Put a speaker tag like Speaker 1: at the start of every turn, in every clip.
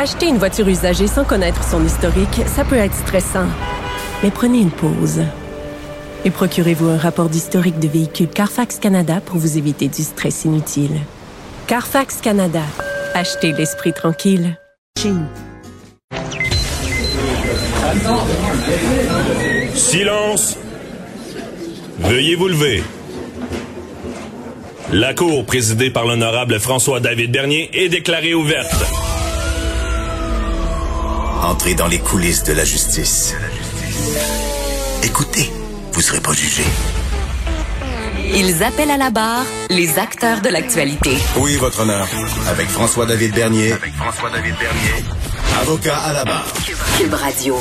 Speaker 1: Acheter une voiture usagée sans connaître son historique, ça peut être stressant. Mais prenez une pause. Et procurez-vous un rapport d'historique de véhicule Carfax Canada pour vous éviter du stress inutile. Carfax Canada. Achetez l'esprit tranquille.
Speaker 2: Silence. Veuillez vous lever. La cour présidée par l'honorable François-David Bernier est déclarée ouverte.
Speaker 3: Entrez dans les coulisses de la justice. Écoutez, vous serez pas jugé.
Speaker 4: Ils appellent à la barre les acteurs de l'actualité.
Speaker 3: Oui, votre honneur? Avec François-David Bernier. Avec François-David Bernier. Avocat à la barre.
Speaker 4: Cube Radio.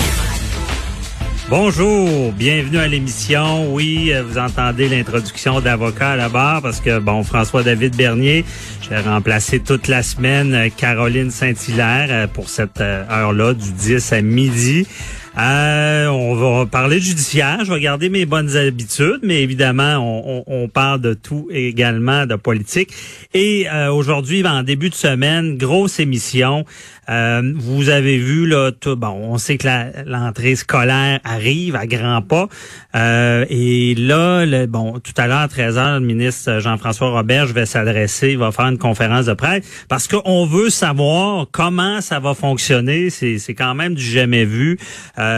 Speaker 5: Bonjour, bienvenue à l'émission. Oui, euh, vous entendez l'introduction d'avocat à la barre parce que, bon, François-David Bernier, j'ai remplacé toute la semaine euh, Caroline Saint-Hilaire euh, pour cette heure-là, du 10 à midi. Euh, on va parler judiciaire. Je vais garder mes bonnes habitudes, mais évidemment, on, parle de tout également, de politique. Et euh, aujourd'hui, en début de semaine, grosse émission. Euh, vous avez vu là, tout, bon, on sait que l'entrée scolaire arrive à grands pas. Euh, et là, le, bon, tout à l'heure à 13 h le ministre Jean-François Robert, je vais s'adresser, il va faire une conférence de presse parce qu'on veut savoir comment ça va fonctionner. C'est quand même du jamais vu.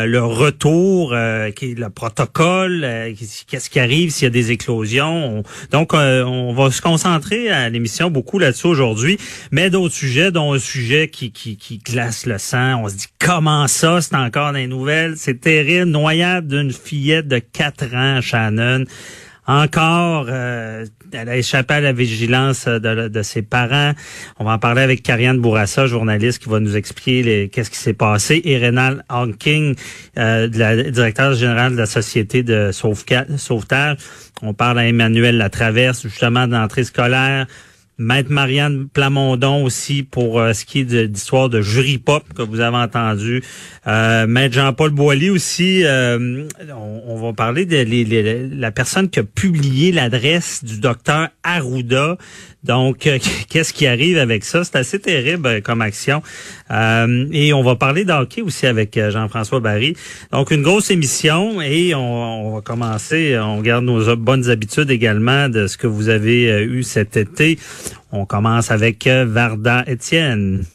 Speaker 5: Le retour, euh, le protocole, euh, qu'est-ce qui arrive s'il y a des éclosions. donc, on va se concentrer à l'émission beaucoup là-dessus aujourd'hui, mais d'autres sujets, dont un sujet qui, qui, qui glace le sang. On se dit comment ça, c'est encore des nouvelles? C'est terrible. Noyade d'une fillette de 4 ans, Shannon. Encore, euh, elle a échappé à la vigilance de, ses parents. On va en parler avec Karianne Bourassa, journaliste, qui va nous expliquer qu'est-ce qui s'est passé. Et Rénal Hawking, euh, directeur général de la Société de sauvetage. On parle à Emmanuel Latraverse, justement, d'entrée scolaire, Maître Marianne Plamondon aussi pour euh, ce qui est d'histoire de jury pop que vous avez entendu. Euh, Maître Jean-Paul Boilly aussi. Euh, on, va parler de la personne qui a publié l'adresse du docteur Arruda. Donc, euh, qu'est-ce qui arrive avec ça? C'est assez terrible comme action. et on va parler d'hockey aussi avec Jean-François Barry. Donc, une grosse émission et on, on, va commencer. On garde nos bonnes habitudes également de ce que vous avez eu cet été. On commence avec euh, Varda Étienne.